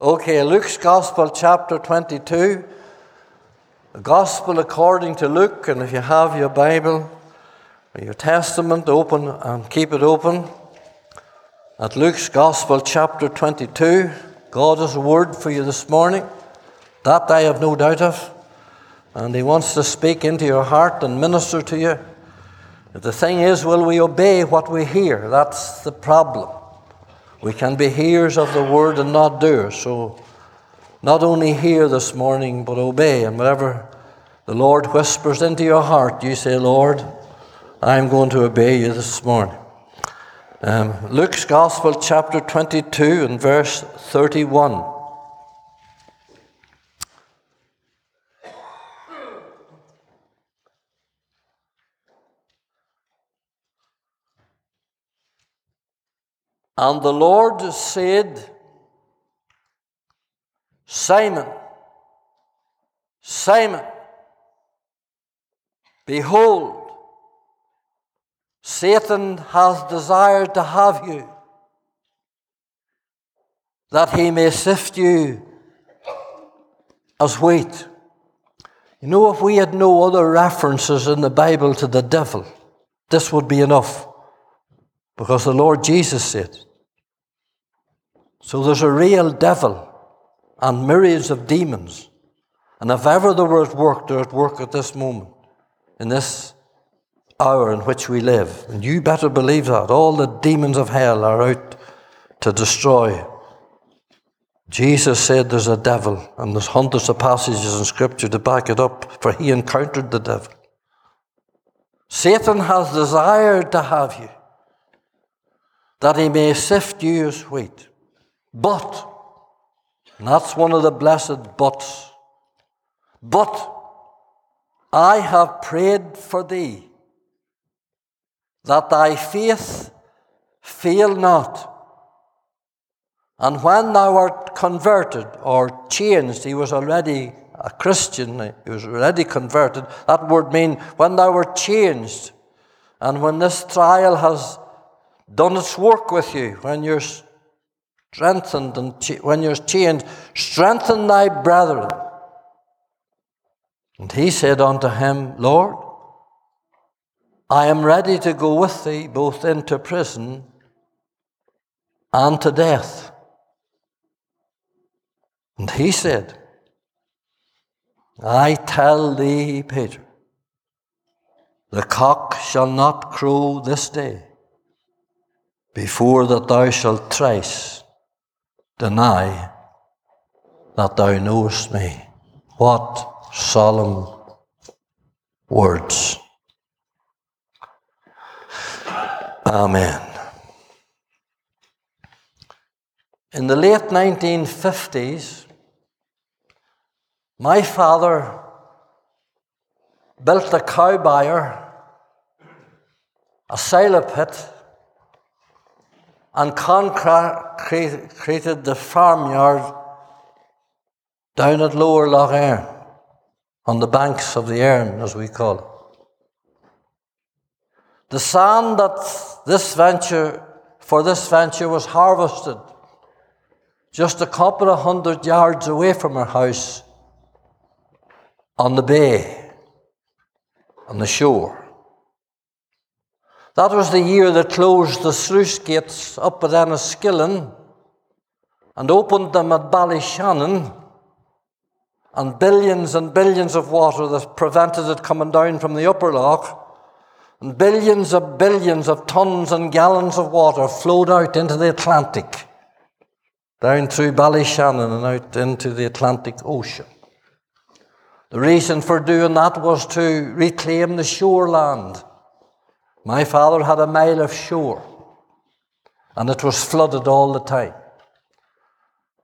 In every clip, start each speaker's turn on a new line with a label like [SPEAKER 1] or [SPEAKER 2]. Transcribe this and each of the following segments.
[SPEAKER 1] Okay, Luke's Gospel, chapter 22. The Gospel according to Luke, and if you have your Bible or your Testament, open and keep it open. At Luke's Gospel, chapter 22, God has a word for you this morning. That I have no doubt of. And He wants to speak into your heart and minister to you. The thing is, will we obey what we hear? That's the problem. We can be hearers of the word and not doers. So, not only hear this morning, but obey. And whatever the Lord whispers into your heart, you say, Lord, I'm going to obey you this morning. Um, Luke's Gospel, chapter 22, and verse 31. And the Lord said, Simon, Simon, behold, Satan hath desired to have you, that he may sift you as wheat. You know, if we had no other references in the Bible to the devil, this would be enough. Because the Lord Jesus said, so there's a real devil and myriads of demons. And if ever there were at work, they're at work at this moment, in this hour in which we live. And you better believe that. All the demons of hell are out to destroy. Jesus said there's a devil, and there's hundreds of passages in Scripture to back it up, for he encountered the devil. Satan has desired to have you, that he may sift you as wheat. But, that's one of the blessed buts, but I have prayed for thee that thy faith fail not. And when thou art converted or changed, he was already a Christian, he was already converted. That word means when thou art changed, and when this trial has done its work with you, when you're strengthened and when you're changed, strengthen thy brethren. And he said unto him, Lord, I am ready to go with thee both into prison and to death. And he said, I tell thee, Peter, the cock shall not crow this day before that thou shalt thrice deny that thou knowest me. What solemn words. Amen. In the late 1950s, my father built a cow byre, a silo pit, and concreted the farmyard down at Lower Lough Erne, on the banks of the Erne, as we call it. The sand that this venture, for this venture, was harvested just a couple of hundred yards away from our house on the bay, on the shore. That was the year that closed the sluice gates up at Enniskillen and opened them at Ballyshannon, and billions and billions of water that prevented it coming down from the upper loch, and billions of billions of tons and gallons of water flowed out into the Atlantic, down through Ballyshannon and out into the Atlantic Ocean. The reason for doing that was to reclaim the shoreland my father had a mile of shore, and it was flooded all the time.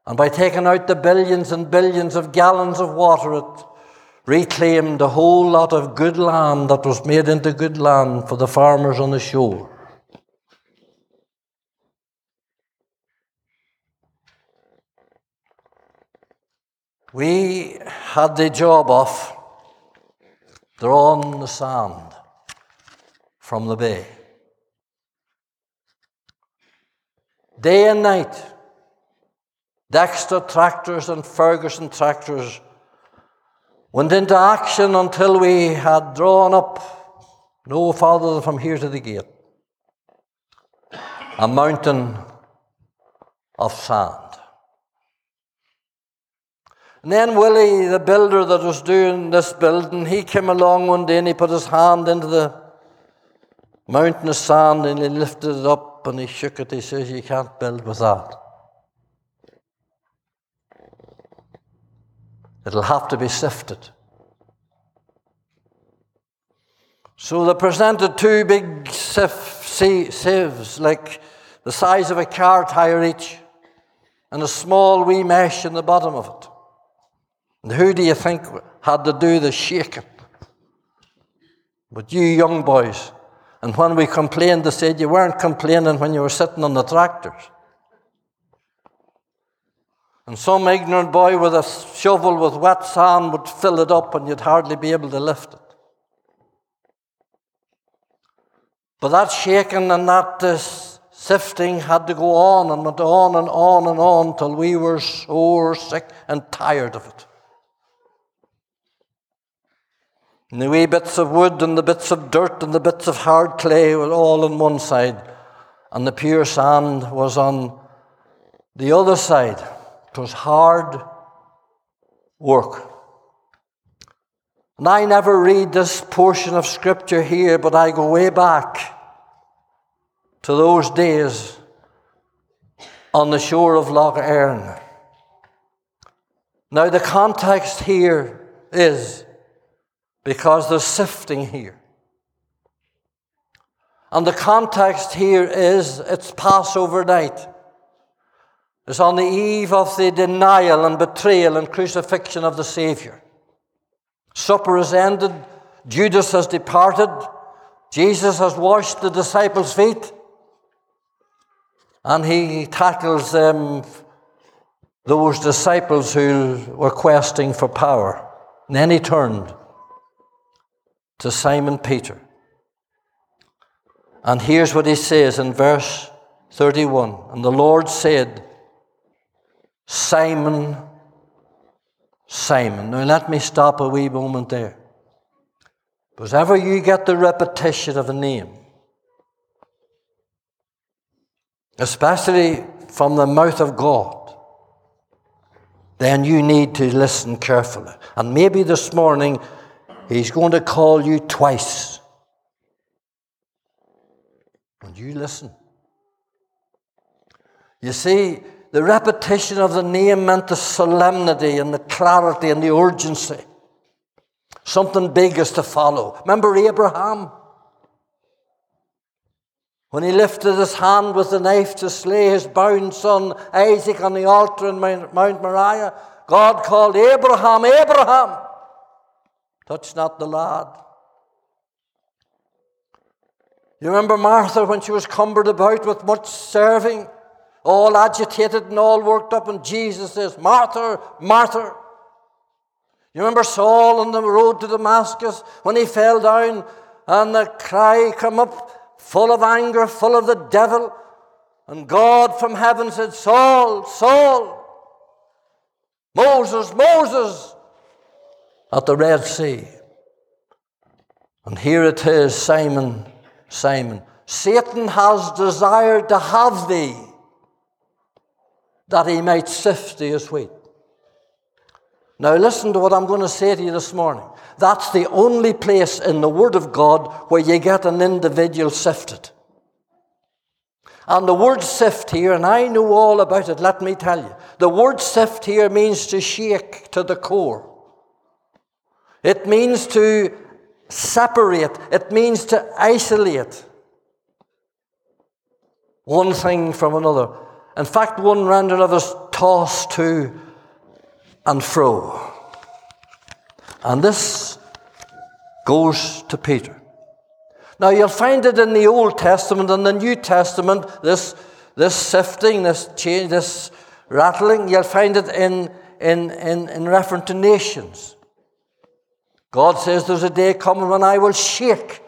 [SPEAKER 1] And by taking out the billions and billions of gallons of water, it reclaimed a whole lot of good land that was made into good land for the farmers on the shore. We had the job of drawing the sand from the bay. Day and night, Dexter tractors and Ferguson tractors went into action until we had drawn up no farther than from here to the gate a mountain of sand. And then Willie, the builder that was doing this building, he came along one day and he put his hand into the mountain of sand and he lifted it up and he shook it. He says, You can't build with that. It'll have to be sifted. So they presented two big sieves, like the size of a car tire each, and a small wee mesh in the bottom of it. And who do you think had to do the shaking? But you young boys. And when we complained, they said you weren't complaining when you were sitting on the tractors. And some ignorant boy with a shovel with wet sand would fill it up and you'd hardly be able to lift it. But that shaking and that uh, sifting had to go on and went on and on and on till we were sore, sick, and tired of it. And the wee bits of wood and the bits of dirt and the bits of hard clay were all on one side, and the pure sand was on the other side. It was hard work. And I never read this portion of Scripture here, but I go way back to those days on the shore of Lough Erne. Now, the context here is because there's sifting here. And the context here is it's Passover night. It's on the eve of the denial and betrayal and crucifixion of the Savior. Supper is ended, Judas has departed, Jesus has washed the disciples' feet, and he tackles them, those disciples who were questing for power. And then he turned to Simon Peter. And here's what he says in verse 31 And the Lord said, Simon, Simon. Now let me stop a wee moment there. Because ever you get the repetition of a name, especially from the mouth of God, then you need to listen carefully. And maybe this morning He's going to call you twice. And you listen. You see, the repetition of the name meant the solemnity and the clarity and the urgency. Something big is to follow. Remember Abraham? When he lifted his hand with the knife to slay his bound son Isaac on the altar in Mount Moriah, God called Abraham, Abraham. Touch not the lad. You remember Martha when she was cumbered about with much serving, all agitated and all worked up, and Jesus says, Martha, Martha. You remember Saul on the road to Damascus when he fell down and the cry came up full of anger, full of the devil, and God from heaven said, Saul, Saul, Moses, Moses, at the Red Sea. And here it is Simon, Simon. Satan has desired to have thee that he might sift thee as wheat. Now, listen to what I'm going to say to you this morning. That's the only place in the Word of God where you get an individual sifted. And the word sift here, and I know all about it, let me tell you. The word sift here means to shake to the core. It means to separate, it means to isolate one thing from another. In fact, one render others toss to and fro. And this goes to Peter. Now, you'll find it in the Old Testament and the New Testament, this, this sifting, this change, this rattling. You'll find it in, in, in, in reference to nations. God says there's a day coming when I will shake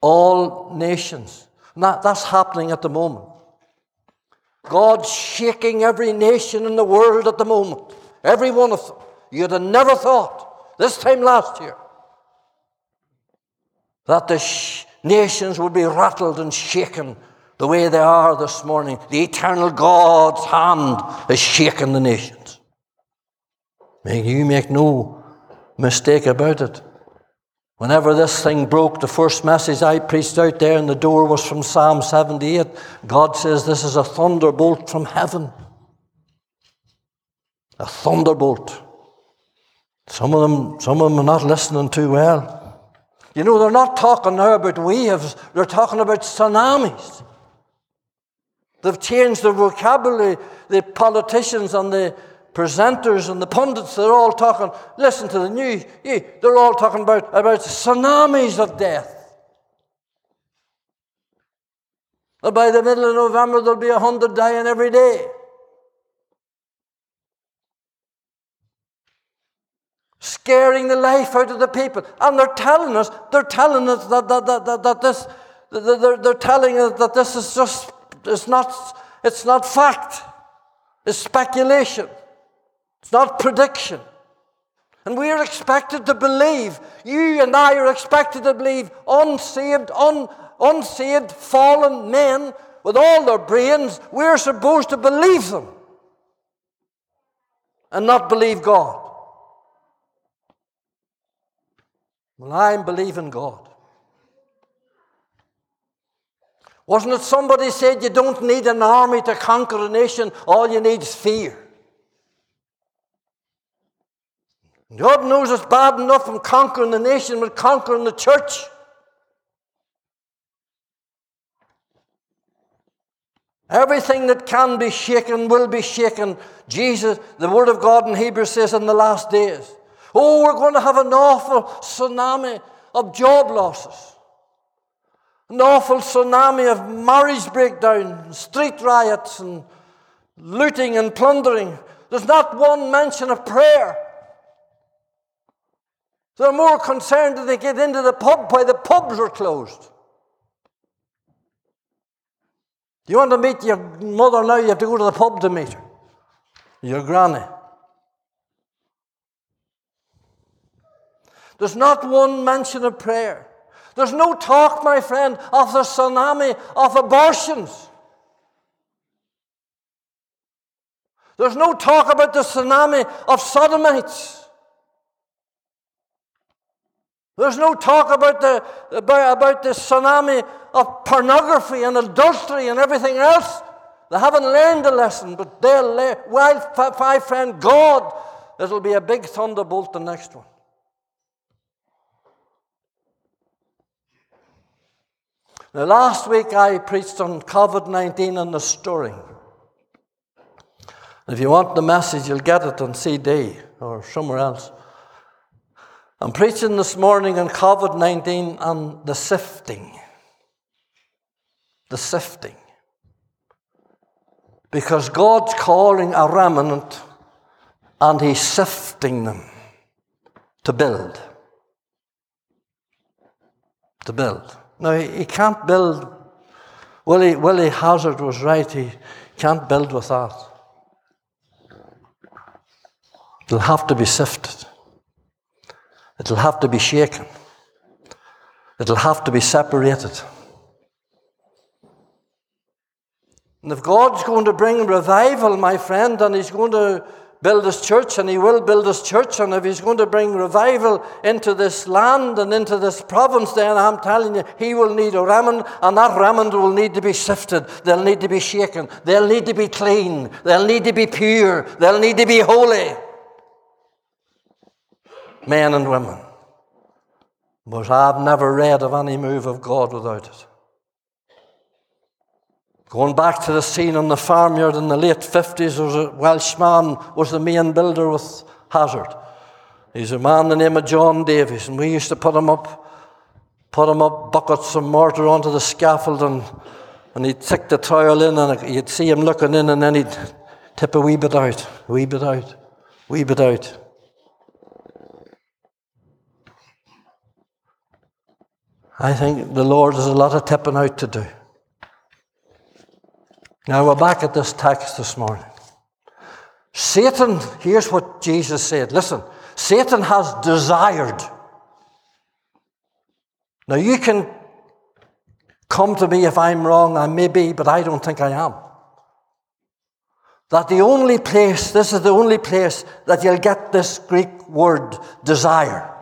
[SPEAKER 1] all nations. that, that's happening at the moment. God's shaking every nation in the world at the moment. Every one of them. You'd have never thought this time last year that the sh- nations would be rattled and shaken the way they are this morning. The eternal God's hand is shaking the nations. You make no mistake about it. Whenever this thing broke, the first message I preached out there in the door was from Psalm 78. God says this is a thunderbolt from heaven. A thunderbolt. Some of them, some of them are not listening too well. You know, they're not talking now about waves, they're talking about tsunamis. They've changed their vocabulary. The politicians and the presenters and the pundits, they're all talking, listen to the news, they're all talking about, about tsunamis of death. By the middle of November, there'll be a hundred dying every day. Scaring the life out of the people. And they're telling us, they're telling us that, that, that, that, that this, they're, they're telling us that this is just, it's not, it's not fact. It's speculation. It's not prediction. And we are expected to believe, you and I are expected to believe unsaved, un, unsaved, fallen men with all their brains, we're supposed to believe them and not believe God. Well, I'm believing God. Wasn't it somebody said you don't need an army to conquer a nation, all you need is fear? God knows it's bad enough from conquering the nation, but conquering the church. Everything that can be shaken will be shaken. Jesus, the Word of God in Hebrews says in the last days. Oh, we're going to have an awful tsunami of job losses. An awful tsunami of marriage breakdown, street riots, and looting and plundering. There's not one mention of prayer. They're more concerned that they get into the pub while the pubs are closed. You want to meet your mother now, you have to go to the pub to meet her. Your granny. There's not one mention of prayer. There's no talk, my friend, of the tsunami of abortions. There's no talk about the tsunami of sodomites. There's no talk about the, about, about the tsunami of pornography and adultery and everything else. They haven't learned the lesson, but they'll learn. Well, my friend, God, it'll be a big thunderbolt the next one. Now, last week I preached on COVID 19 and the storing. If you want the message, you'll get it on CD or somewhere else. I'm preaching this morning on COVID 19 and the sifting. The sifting. Because God's calling a remnant and He's sifting them to build. To build. Now, He can't build. Willie, Willie Hazard was right, He can't build with that. It'll have to be sifted. It'll have to be shaken. It'll have to be separated. And if God's going to bring revival, my friend, and He's going to build His church, and He will build His church, and if He's going to bring revival into this land and into this province, then I'm telling you, He will need a remnant, and that remnant will need to be sifted. They'll need to be shaken. They'll need to be clean. They'll need to be pure. They'll need to be holy men and women. But I've never read of any move of God without it. Going back to the scene on the farmyard in the late 50s, there was a Welshman was the main builder with Hazard. He's a man the name of John Davies, and we used to put him up, put him up buckets of mortar onto the scaffold, and, and he'd stick the trowel in, and you'd see him looking in, and then he'd tip a wee bit out, a wee bit out, wee bit out. I think the Lord has a lot of tipping out to do. Now we're back at this text this morning. Satan, here's what Jesus said. Listen, Satan has desired. Now you can come to me if I'm wrong, I may be, but I don't think I am. That the only place, this is the only place that you'll get this Greek word, desire.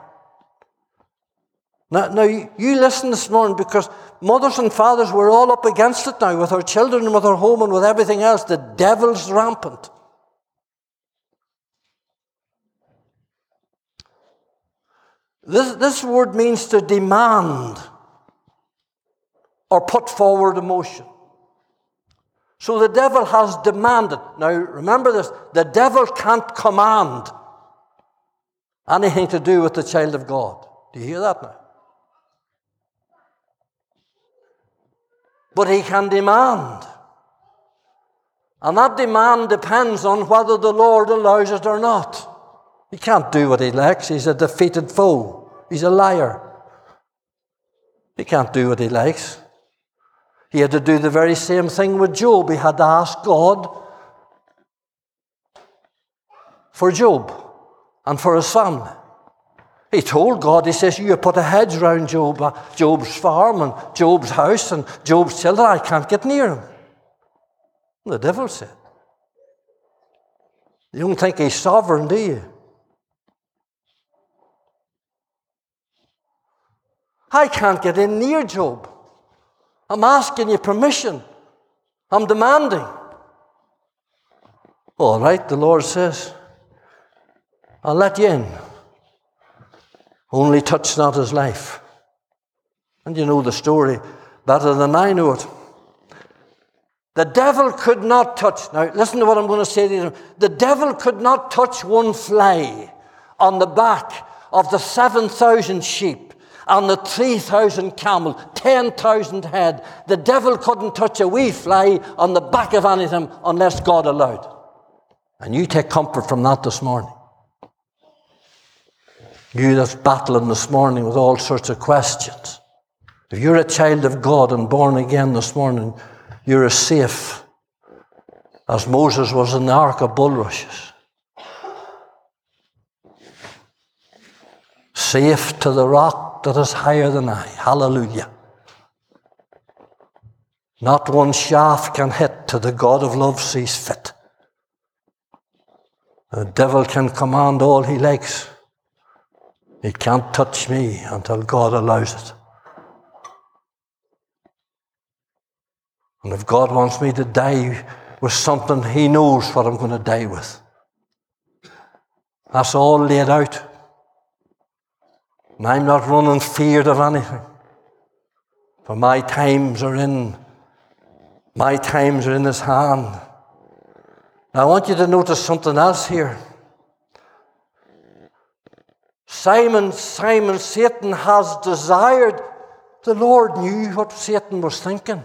[SPEAKER 1] Now, now you, listen this morning because mothers and fathers, we're all up against it now with our children and with our home and with everything else. The devil's rampant. This, this word means to demand or put forward a motion. So the devil has demanded. Now remember this the devil can't command anything to do with the child of God. Do you hear that now? But he can demand. And that demand depends on whether the Lord allows it or not. He can't do what he likes. He's a defeated foe. He's a liar. He can't do what he likes. He had to do the very same thing with Job. He had to ask God for Job and for his family. He told God, he says, You put a hedge around Job, uh, Job's farm and Job's house and Job's children. I can't get near him. The devil said. You don't think he's sovereign, do you? I can't get in near Job. I'm asking you permission. I'm demanding. All right, the Lord says, I'll let you in. Only touched not his life. And you know the story better than I know it. The devil could not touch, now listen to what I'm going to say to you. The devil could not touch one fly on the back of the 7,000 sheep and the 3,000 camel, 10,000 head. The devil couldn't touch a wee fly on the back of anything unless God allowed. And you take comfort from that this morning. You that's battling this morning with all sorts of questions. If you're a child of God and born again this morning, you're as safe as Moses was in the ark of bulrushes. Safe to the rock that is higher than I. Hallelujah. Not one shaft can hit to the God of love sees fit. The devil can command all he likes. He can't touch me until God allows it. And if God wants me to die with something, He knows what I'm going to die with. That's all laid out. And I'm not running feared of anything. For my times are in my times are in his hand. Now I want you to notice something else here. Simon, Simon, Satan has desired. The Lord knew what Satan was thinking.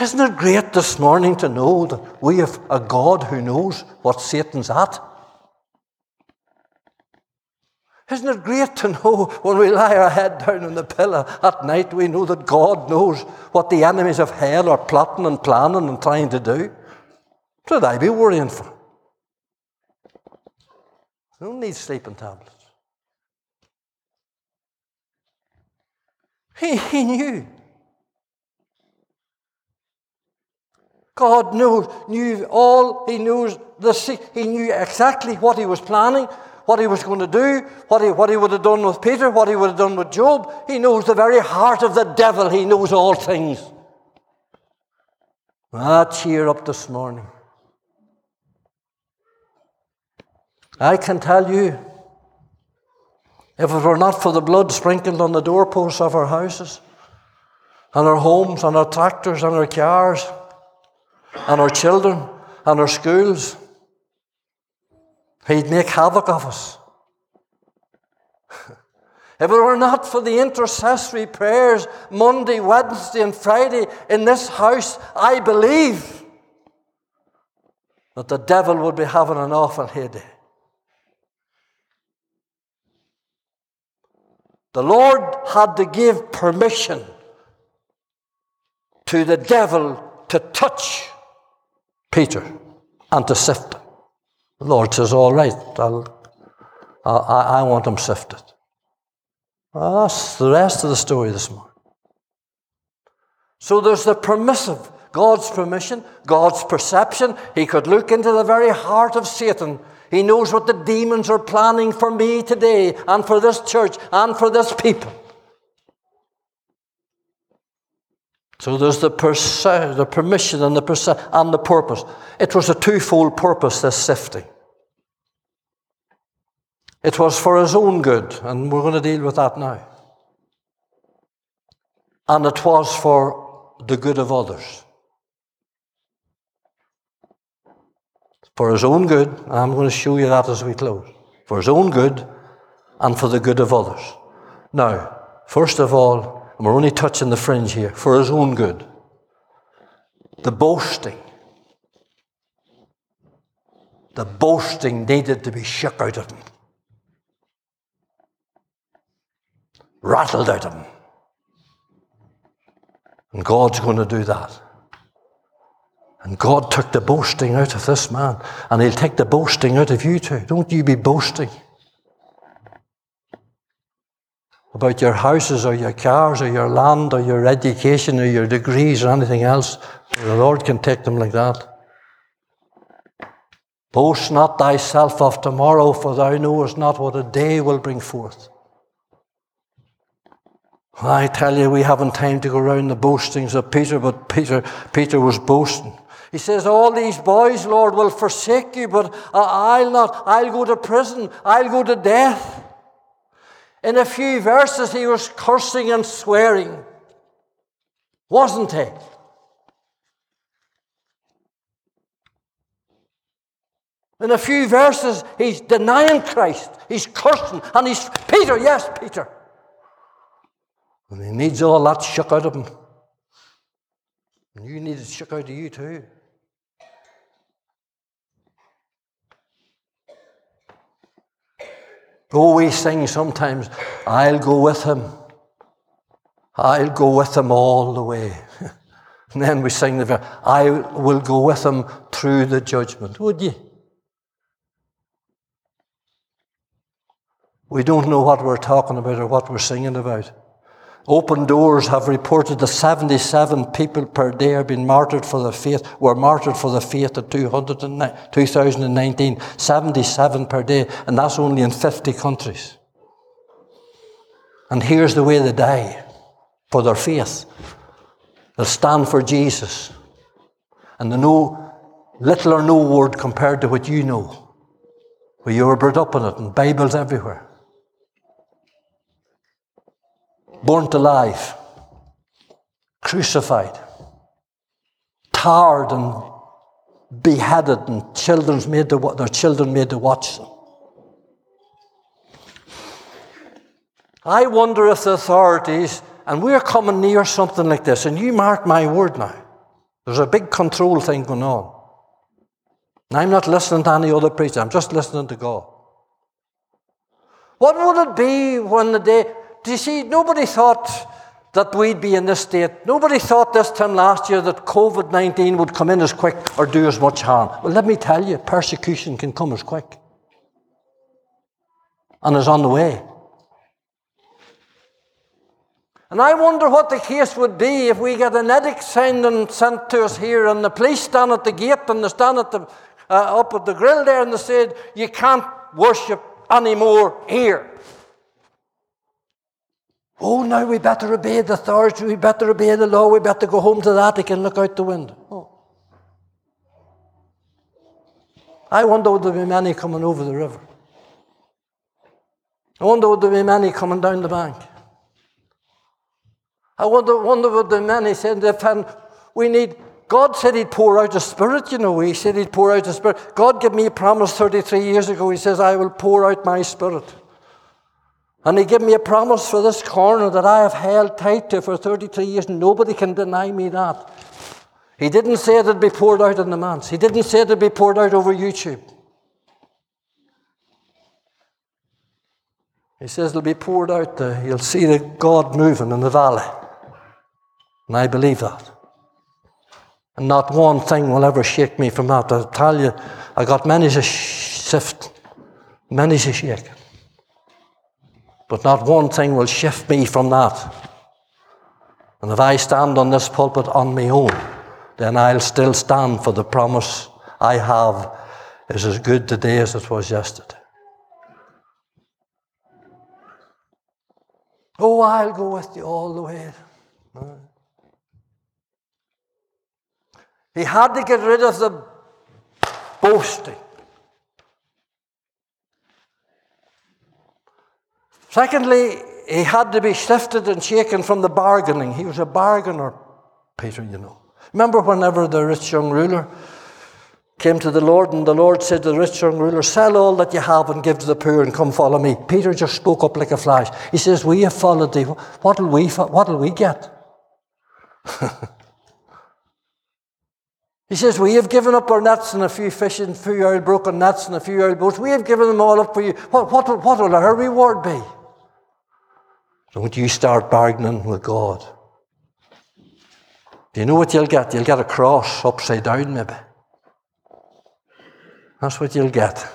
[SPEAKER 1] Isn't it great this morning to know that we have a God who knows what Satan's at? Isn't it great to know when we lie our head down on the pillow at night, we know that God knows what the enemies of hell are plotting and planning and trying to do? Should I be worrying for? I don't need sleeping tablets. He, he knew. God knew, knew all. He knows the, he knew exactly what he was planning, what he was going to do, what he, what he would have done with Peter, what he would have done with Job. He knows the very heart of the devil. He knows all things. Ah, cheer up this morning. I can tell you, if it were not for the blood sprinkled on the doorposts of our houses, and our homes, and our tractors, and our cars, and our children and our schools. He'd make havoc of us. if it were not for the intercessory prayers Monday, Wednesday, and Friday in this house, I believe that the devil would be having an awful heyday. The Lord had to give permission to the devil to touch Peter and to sift him. The Lord says, All right, I, I want him sifted. Well, that's the rest of the story this morning. So there's the permissive, God's permission, God's perception. He could look into the very heart of Satan. He knows what the demons are planning for me today and for this church and for this people. So there's the, perse- the permission and the, perse- and the purpose. It was a twofold purpose, this sifting. It was for his own good, and we're going to deal with that now. And it was for the good of others. For his own good, and I'm going to show you that as we close. For his own good and for the good of others. Now, first of all, and we're only touching the fringe here, for his own good. The boasting. The boasting needed to be shook out of him. Rattled out of him. And God's going to do that. And God took the boasting out of this man, and He'll take the boasting out of you too. Don't you be boasting about your houses or your cars or your land or your education or your degrees or anything else. The Lord can take them like that. Boast not thyself of tomorrow, for thou knowest not what a day will bring forth. I tell you, we haven't time to go around the boastings of Peter, but Peter, Peter was boasting. He says, All these boys, Lord, will forsake you, but uh, I'll not. I'll go to prison. I'll go to death. In a few verses, he was cursing and swearing, wasn't he? In a few verses, he's denying Christ. He's cursing. And he's, Peter, yes, Peter. And he needs all that shook out of him. And you need it shook out of you too. Oh, we sing sometimes, I'll go with him. I'll go with him all the way. and then we sing the verse, I will go with him through the judgment. Would you? We don't know what we're talking about or what we're singing about. Open Doors have reported that 77 people per day are being martyred for the faith, were martyred for the faith in 2019. 77 per day, and that's only in 50 countries. And here's the way they die for their faith. They'll stand for Jesus. And they know little or no word compared to what you know. Well, you were brought up in it, and Bibles everywhere. Burnt alive, crucified, tarred and beheaded, and children's made to, their children made to watch them. I wonder if the authorities, and we're coming near something like this, and you mark my word now, there's a big control thing going on. And I'm not listening to any other preacher, I'm just listening to God. What would it be when the day, do you see, nobody thought that we'd be in this state. Nobody thought this time last year that COVID 19 would come in as quick or do as much harm. Well, let me tell you, persecution can come as quick and is on the way. And I wonder what the case would be if we get an edict and sent to us here, and the police stand at the gate and they stand at the, uh, up at the grill there and they said, You can't worship anymore here. Oh, now we better obey the authority, we better obey the law, we better go home to the attic and look out the window. Oh. I wonder would there be many coming over the river. I wonder would there be many coming down the bank. I wonder, wonder would there be many saying that we need God said He'd pour out a spirit, you know. He said He'd pour out a spirit. God gave me a promise 33 years ago. He says, I will pour out my spirit. And he gave me a promise for this corner that I have held tight to for 33 years. Nobody can deny me that. He didn't say it'd be poured out in the manse. He didn't say it'd be poured out over YouTube. He says it'll be poured out. there. you'll see the God moving in the valley. And I believe that. And not one thing will ever shake me from that. I tell you, I got many a shift, many a shake. But not one thing will shift me from that. And if I stand on this pulpit on my own, then I'll still stand for the promise I have is as good today as it was yesterday. Oh, I'll go with you all the way. He had to get rid of the boasting. Secondly, he had to be shifted and shaken from the bargaining. He was a bargainer, Peter, you know. Remember whenever the rich young ruler came to the Lord, and the Lord said to the rich young ruler, Sell all that you have and give to the poor and come follow me. Peter just spoke up like a flash. He says, We have followed thee. What'll we, what'll we get? he says, We have given up our nets and a few fish and a few old broken nets and a few old boats. We have given them all up for you. What, what, what will our reward be? Don't you start bargaining with God. Do you know what you'll get? You'll get a cross upside down, maybe. That's what you'll get.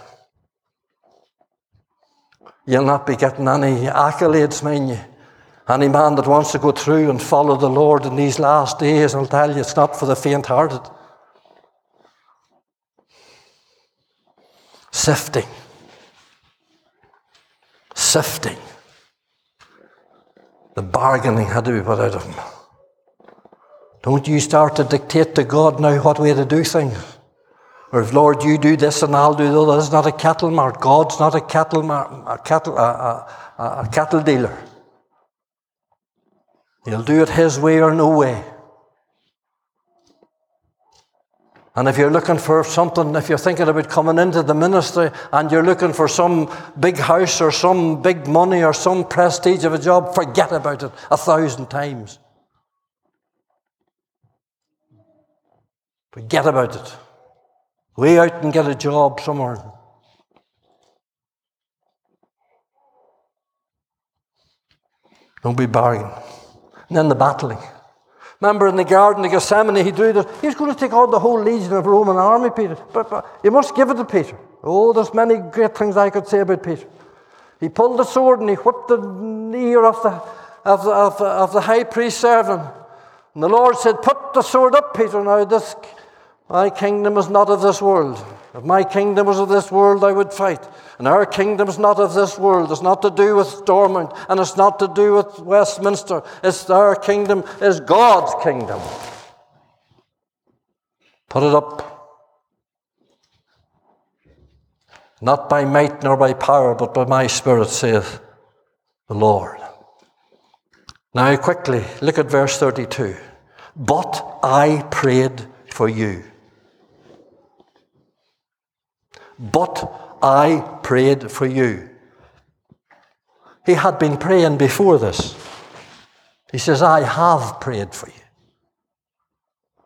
[SPEAKER 1] You'll not be getting any accolades, mind you. Any man that wants to go through and follow the Lord in these last days, I'll tell you, it's not for the faint hearted. Sifting. Sifting. The bargaining had to be put out of him. Don't you start to dictate to God now what way to do things. Or if Lord, you do this and I'll do that. This is not a cattle mart. God's not a cattle mar- a cattle a, a, a cattle dealer. He'll do it His way or no way. And if you're looking for something, if you're thinking about coming into the ministry and you're looking for some big house or some big money or some prestige of a job, forget about it a thousand times. Forget about it. Way out and get a job somewhere. Don't be bargaining. And then the battling. Remember in the Garden of Gethsemane, he drew this. He was going to take on the whole legion of Roman army, Peter. But, but you must give it to Peter. Oh, there's many great things I could say about Peter. He pulled the sword and he whipped the ear of the, of the, of the, of the high priest servant. And the Lord said, Put the sword up, Peter. Now, this, my kingdom is not of this world. If my kingdom was of this world, I would fight. And our kingdom is not of this world. It's not to do with Stormont, and it's not to do with Westminster. It's our kingdom is God's kingdom. Put it up. Not by might nor by power, but by my spirit, saith the Lord. Now, quickly, look at verse 32. But I prayed for you but I prayed for you. He had been praying before this. He says, I have prayed for you.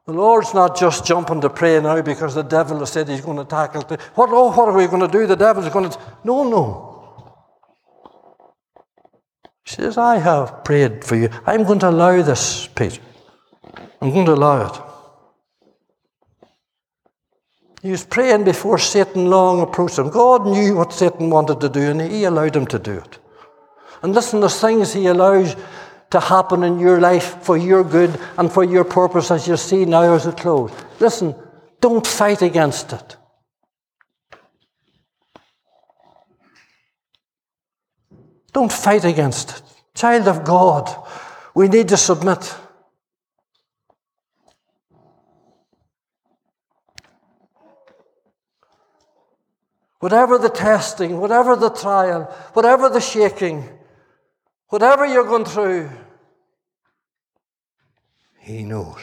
[SPEAKER 1] The Lord's not just jumping to pray now because the devil has said he's going to tackle. What, oh, what are we going to do? The devil's going to. No, no. He says, I have prayed for you. I'm going to allow this, Peter. I'm going to allow it. He was praying before Satan long approached him. God knew what Satan wanted to do, and he allowed him to do it. And listen, there's things he allows to happen in your life for your good and for your purpose, as you see now as it close. Listen, don't fight against it. Don't fight against it. Child of God, we need to submit. Whatever the testing, whatever the trial, whatever the shaking, whatever you're going through, He knows.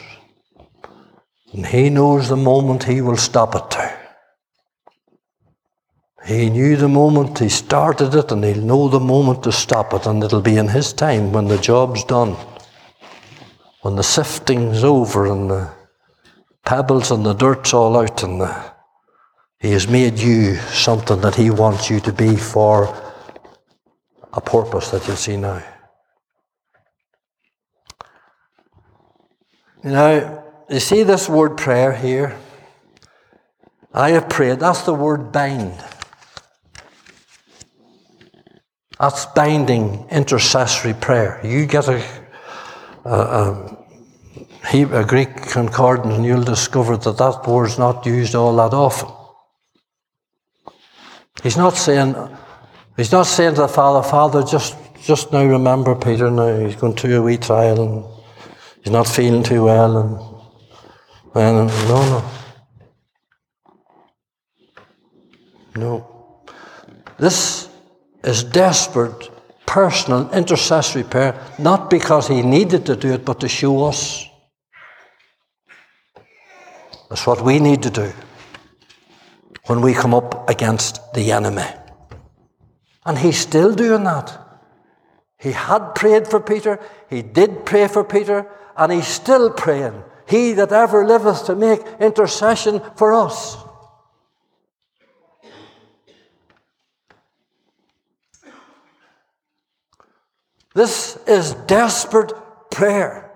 [SPEAKER 1] And He knows the moment He will stop it too. He knew the moment He started it, and He'll know the moment to stop it, and it'll be in His time when the job's done, when the sifting's over, and the pebbles and the dirt's all out, and the he has made you something that He wants you to be for a purpose that you'll see now. You know, you see this word prayer here? I have prayed. That's the word bind. That's binding intercessory prayer. You get a, a, a, a Greek concordance and you'll discover that that word's not used all that often. He's not saying, he's not saying to the Father, Father, just, just now remember Peter now, he's going through a wee trial and he's not feeling too well and, no, no. No. This is desperate, personal, intercessory prayer, not because he needed to do it, but to show us. That's what we need to do when we come up against the enemy. And he's still doing that. He had prayed for Peter, he did pray for Peter, and he's still praying. He that ever liveth to make intercession for us. This is desperate prayer.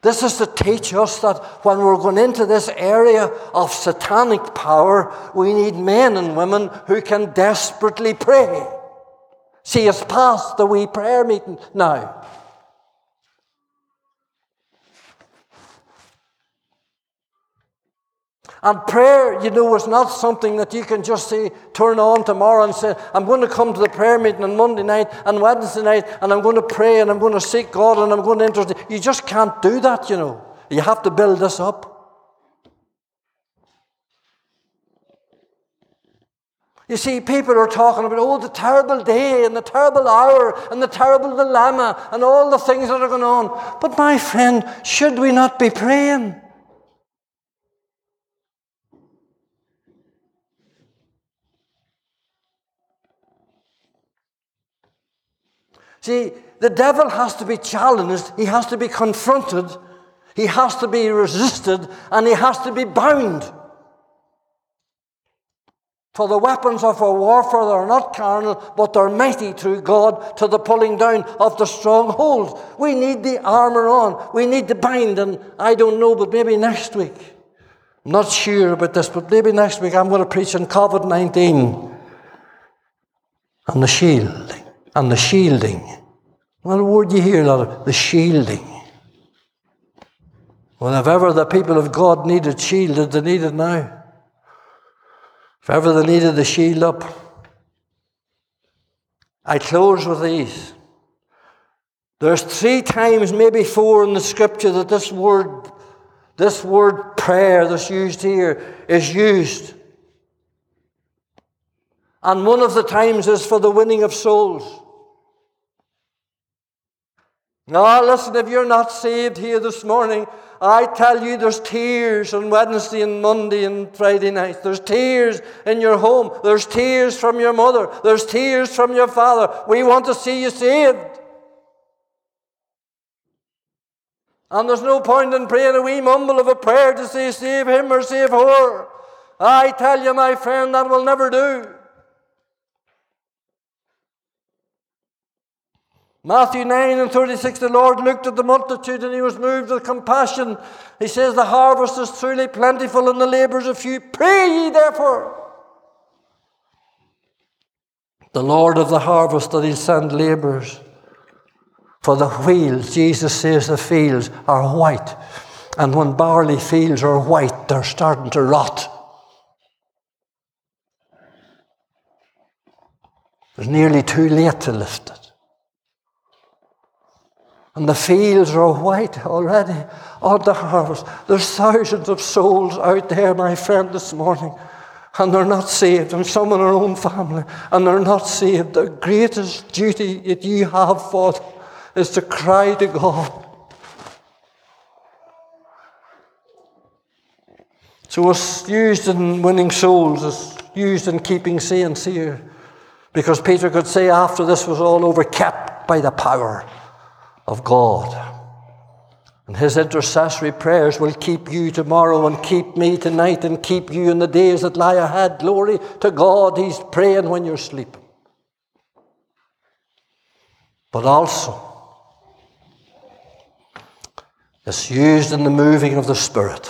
[SPEAKER 1] This is to teach us that when we're going into this area of satanic power, we need men and women who can desperately pray. See us past the wee prayer meeting now. And prayer, you know, is not something that you can just say, turn on tomorrow and say, I'm going to come to the prayer meeting on Monday night and Wednesday night and I'm going to pray and I'm going to seek God and I'm going to intercede. You just can't do that, you know. You have to build this up. You see, people are talking about, oh, the terrible day and the terrible hour and the terrible dilemma and all the things that are going on. But my friend, should we not be praying? See, the devil has to be challenged, he has to be confronted, he has to be resisted, and he has to be bound. For the weapons of our warfare are not carnal, but they're mighty through God to the pulling down of the strongholds. We need the armour on. We need the bind, and I don't know, but maybe next week. I'm not sure about this, but maybe next week I'm going to preach on COVID 19 and the shielding and the shielding. What word you hear a lot of? The shielding. Well, if ever the people of God needed shielded, they need it now. If ever they needed the shield up. I close with these. There's three times, maybe four in the scripture that this word, this word prayer that's used here is used. And one of the times is for the winning of souls. Now, listen, if you're not saved here this morning, I tell you there's tears on Wednesday and Monday and Friday nights. There's tears in your home. There's tears from your mother. There's tears from your father. We want to see you saved. And there's no point in praying a wee mumble of a prayer to say, save him or save her. I tell you, my friend, that will never do. Matthew 9 and 36, the Lord looked at the multitude and he was moved with compassion. He says, The harvest is truly plentiful and the labourers are few. Pray ye therefore. The Lord of the harvest that he'll send labourers. For the wheels, Jesus says the fields are white. And when barley fields are white, they're starting to rot. It's nearly too late to lift it. And the fields are white already oh, on the harvest. There's thousands of souls out there, my friend, this morning, and they're not saved, and some in our own family, and they're not saved. The greatest duty that you have, Father, is to cry to God. So it's used in winning souls, it's used in keeping saints here. Because Peter could say after this was all over, kept by the power of God. And his intercessory prayers will keep you tomorrow and keep me tonight and keep you in the days that lie ahead. Glory to God, he's praying when you're sleeping. but also it's used in the moving of the Spirit.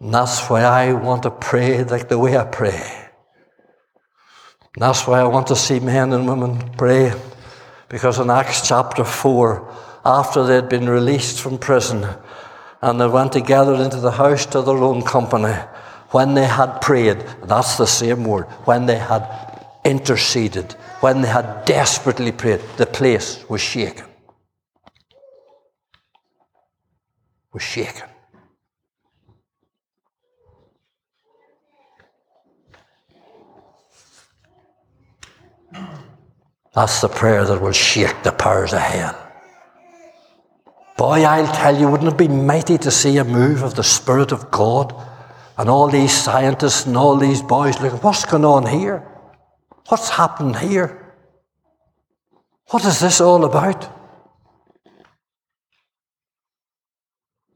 [SPEAKER 1] And that's why I want to pray like the way I pray. And that's why I want to see men and women pray. Because in Acts chapter 4, after they'd been released from prison and they went together into the house to their own company, when they had prayed, that's the same word, when they had interceded, when they had desperately prayed, the place was shaken. Was shaken. That's the prayer that will shake the powers of hell. Boy, I'll tell you, wouldn't it be mighty to see a move of the Spirit of God and all these scientists and all these boys looking, what's going on here? What's happened here? What is this all about?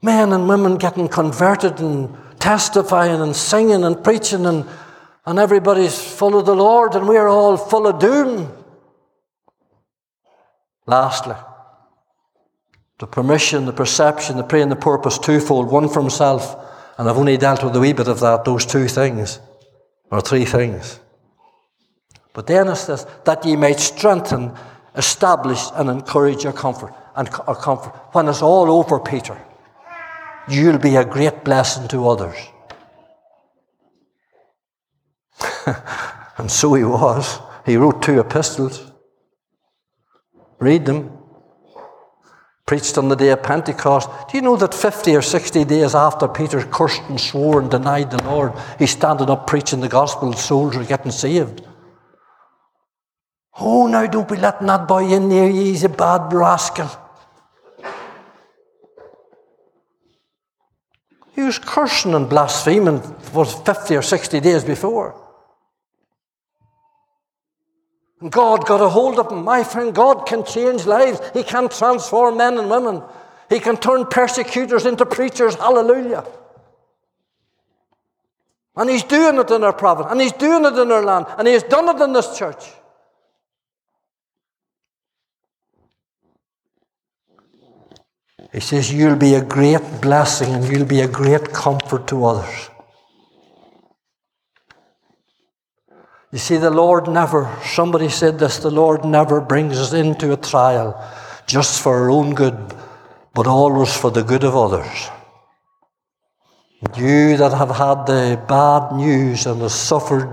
[SPEAKER 1] Men and women getting converted and testifying and singing and preaching, and, and everybody's full of the Lord, and we're all full of doom. Lastly, the permission, the perception, the prayer, and the purpose twofold one for himself, and I've only dealt with a wee bit of that, those two things, or three things. But then it says, that ye might strengthen, establish, and encourage your comfort. And our comfort. When it's all over, Peter, you'll be a great blessing to others. and so he was. He wrote two epistles. Read them. Preached on the day of Pentecost. Do you know that 50 or 60 days after Peter cursed and swore and denied the Lord, he's standing up preaching the gospel, souls are getting saved? Oh, now don't be letting that boy in there, he's a bad rascal. He was cursing and blaspheming for 50 or 60 days before. God got a hold of him. My friend, God can change lives. He can transform men and women. He can turn persecutors into preachers. Hallelujah. And He's doing it in our province, and He's doing it in our land, and He has done it in this church. He says, You'll be a great blessing and you'll be a great comfort to others. You see, the Lord never, somebody said this, the Lord never brings us into a trial just for our own good, but always for the good of others. You that have had the bad news and have suffered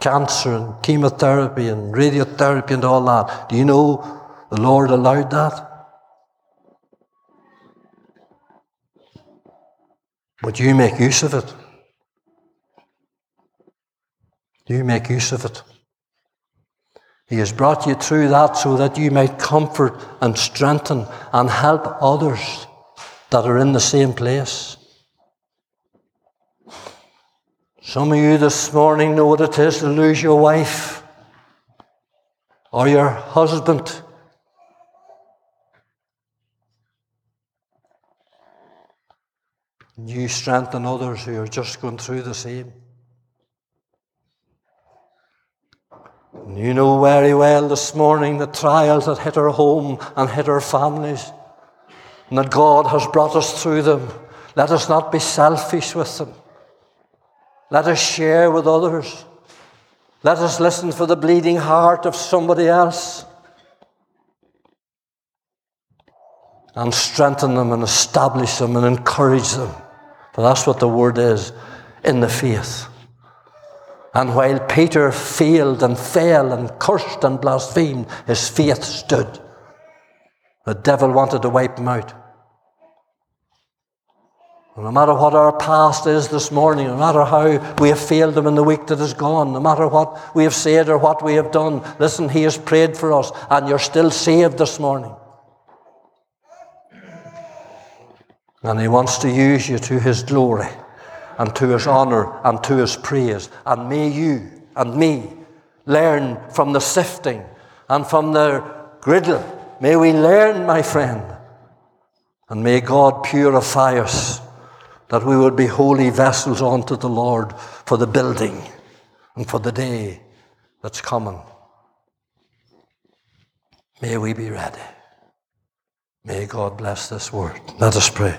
[SPEAKER 1] cancer and chemotherapy and radiotherapy and all that, do you know the Lord allowed that? But you make use of it. You make use of it. He has brought you through that so that you might comfort and strengthen and help others that are in the same place. Some of you this morning know what it is to lose your wife or your husband. You strengthen others who are just going through the same. You know very well this morning the trials that hit our home and hit our families, and that God has brought us through them. Let us not be selfish with them. Let us share with others. Let us listen for the bleeding heart of somebody else. And strengthen them and establish them and encourage them. For that's what the word is in the faith. And while Peter failed and fell and cursed and blasphemed, his faith stood. The devil wanted to wipe him out. no matter what our past is this morning, no matter how we have failed him in the week that is gone, no matter what we have said or what we have done, listen, he has prayed for us, and you're still saved this morning. And he wants to use you to his glory and to his honor and to his praise. And may you and me learn from the sifting and from the griddle. May we learn, my friend. And may God purify us that we would be holy vessels unto the Lord for the building and for the day that's coming. May we be ready. May God bless this word. Let us pray.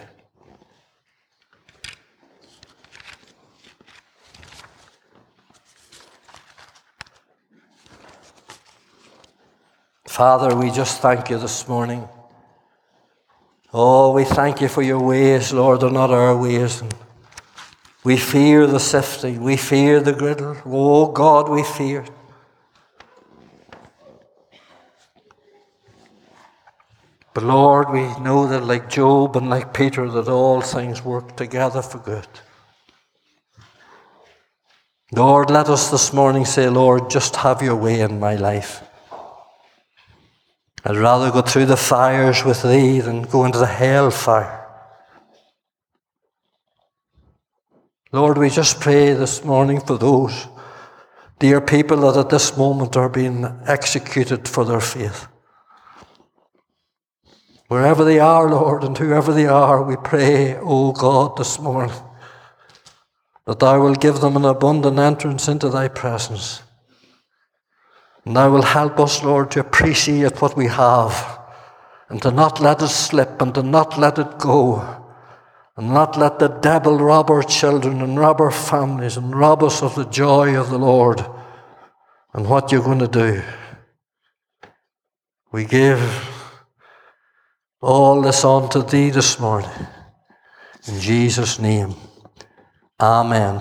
[SPEAKER 1] Father, we just thank you this morning. Oh, we thank you for your ways, Lord, and not our ways. And we fear the sifting. We fear the griddle. Oh, God, we fear. But Lord, we know that like Job and like Peter, that all things work together for good. Lord, let us this morning say, Lord, just have your way in my life. I'd rather go through the fires with thee than go into the hell fire. Lord, we just pray this morning for those dear people that at this moment are being executed for their faith. Wherever they are, Lord, and whoever they are, we pray, O God, this morning, that Thou will give them an abundant entrance into Thy presence. And Thou will help us, Lord, to appreciate what we have and to not let it slip and to not let it go and not let the devil rob our children and rob our families and rob us of the joy of the Lord and what you're going to do. We give all this on to Thee this morning. In Jesus' name, Amen.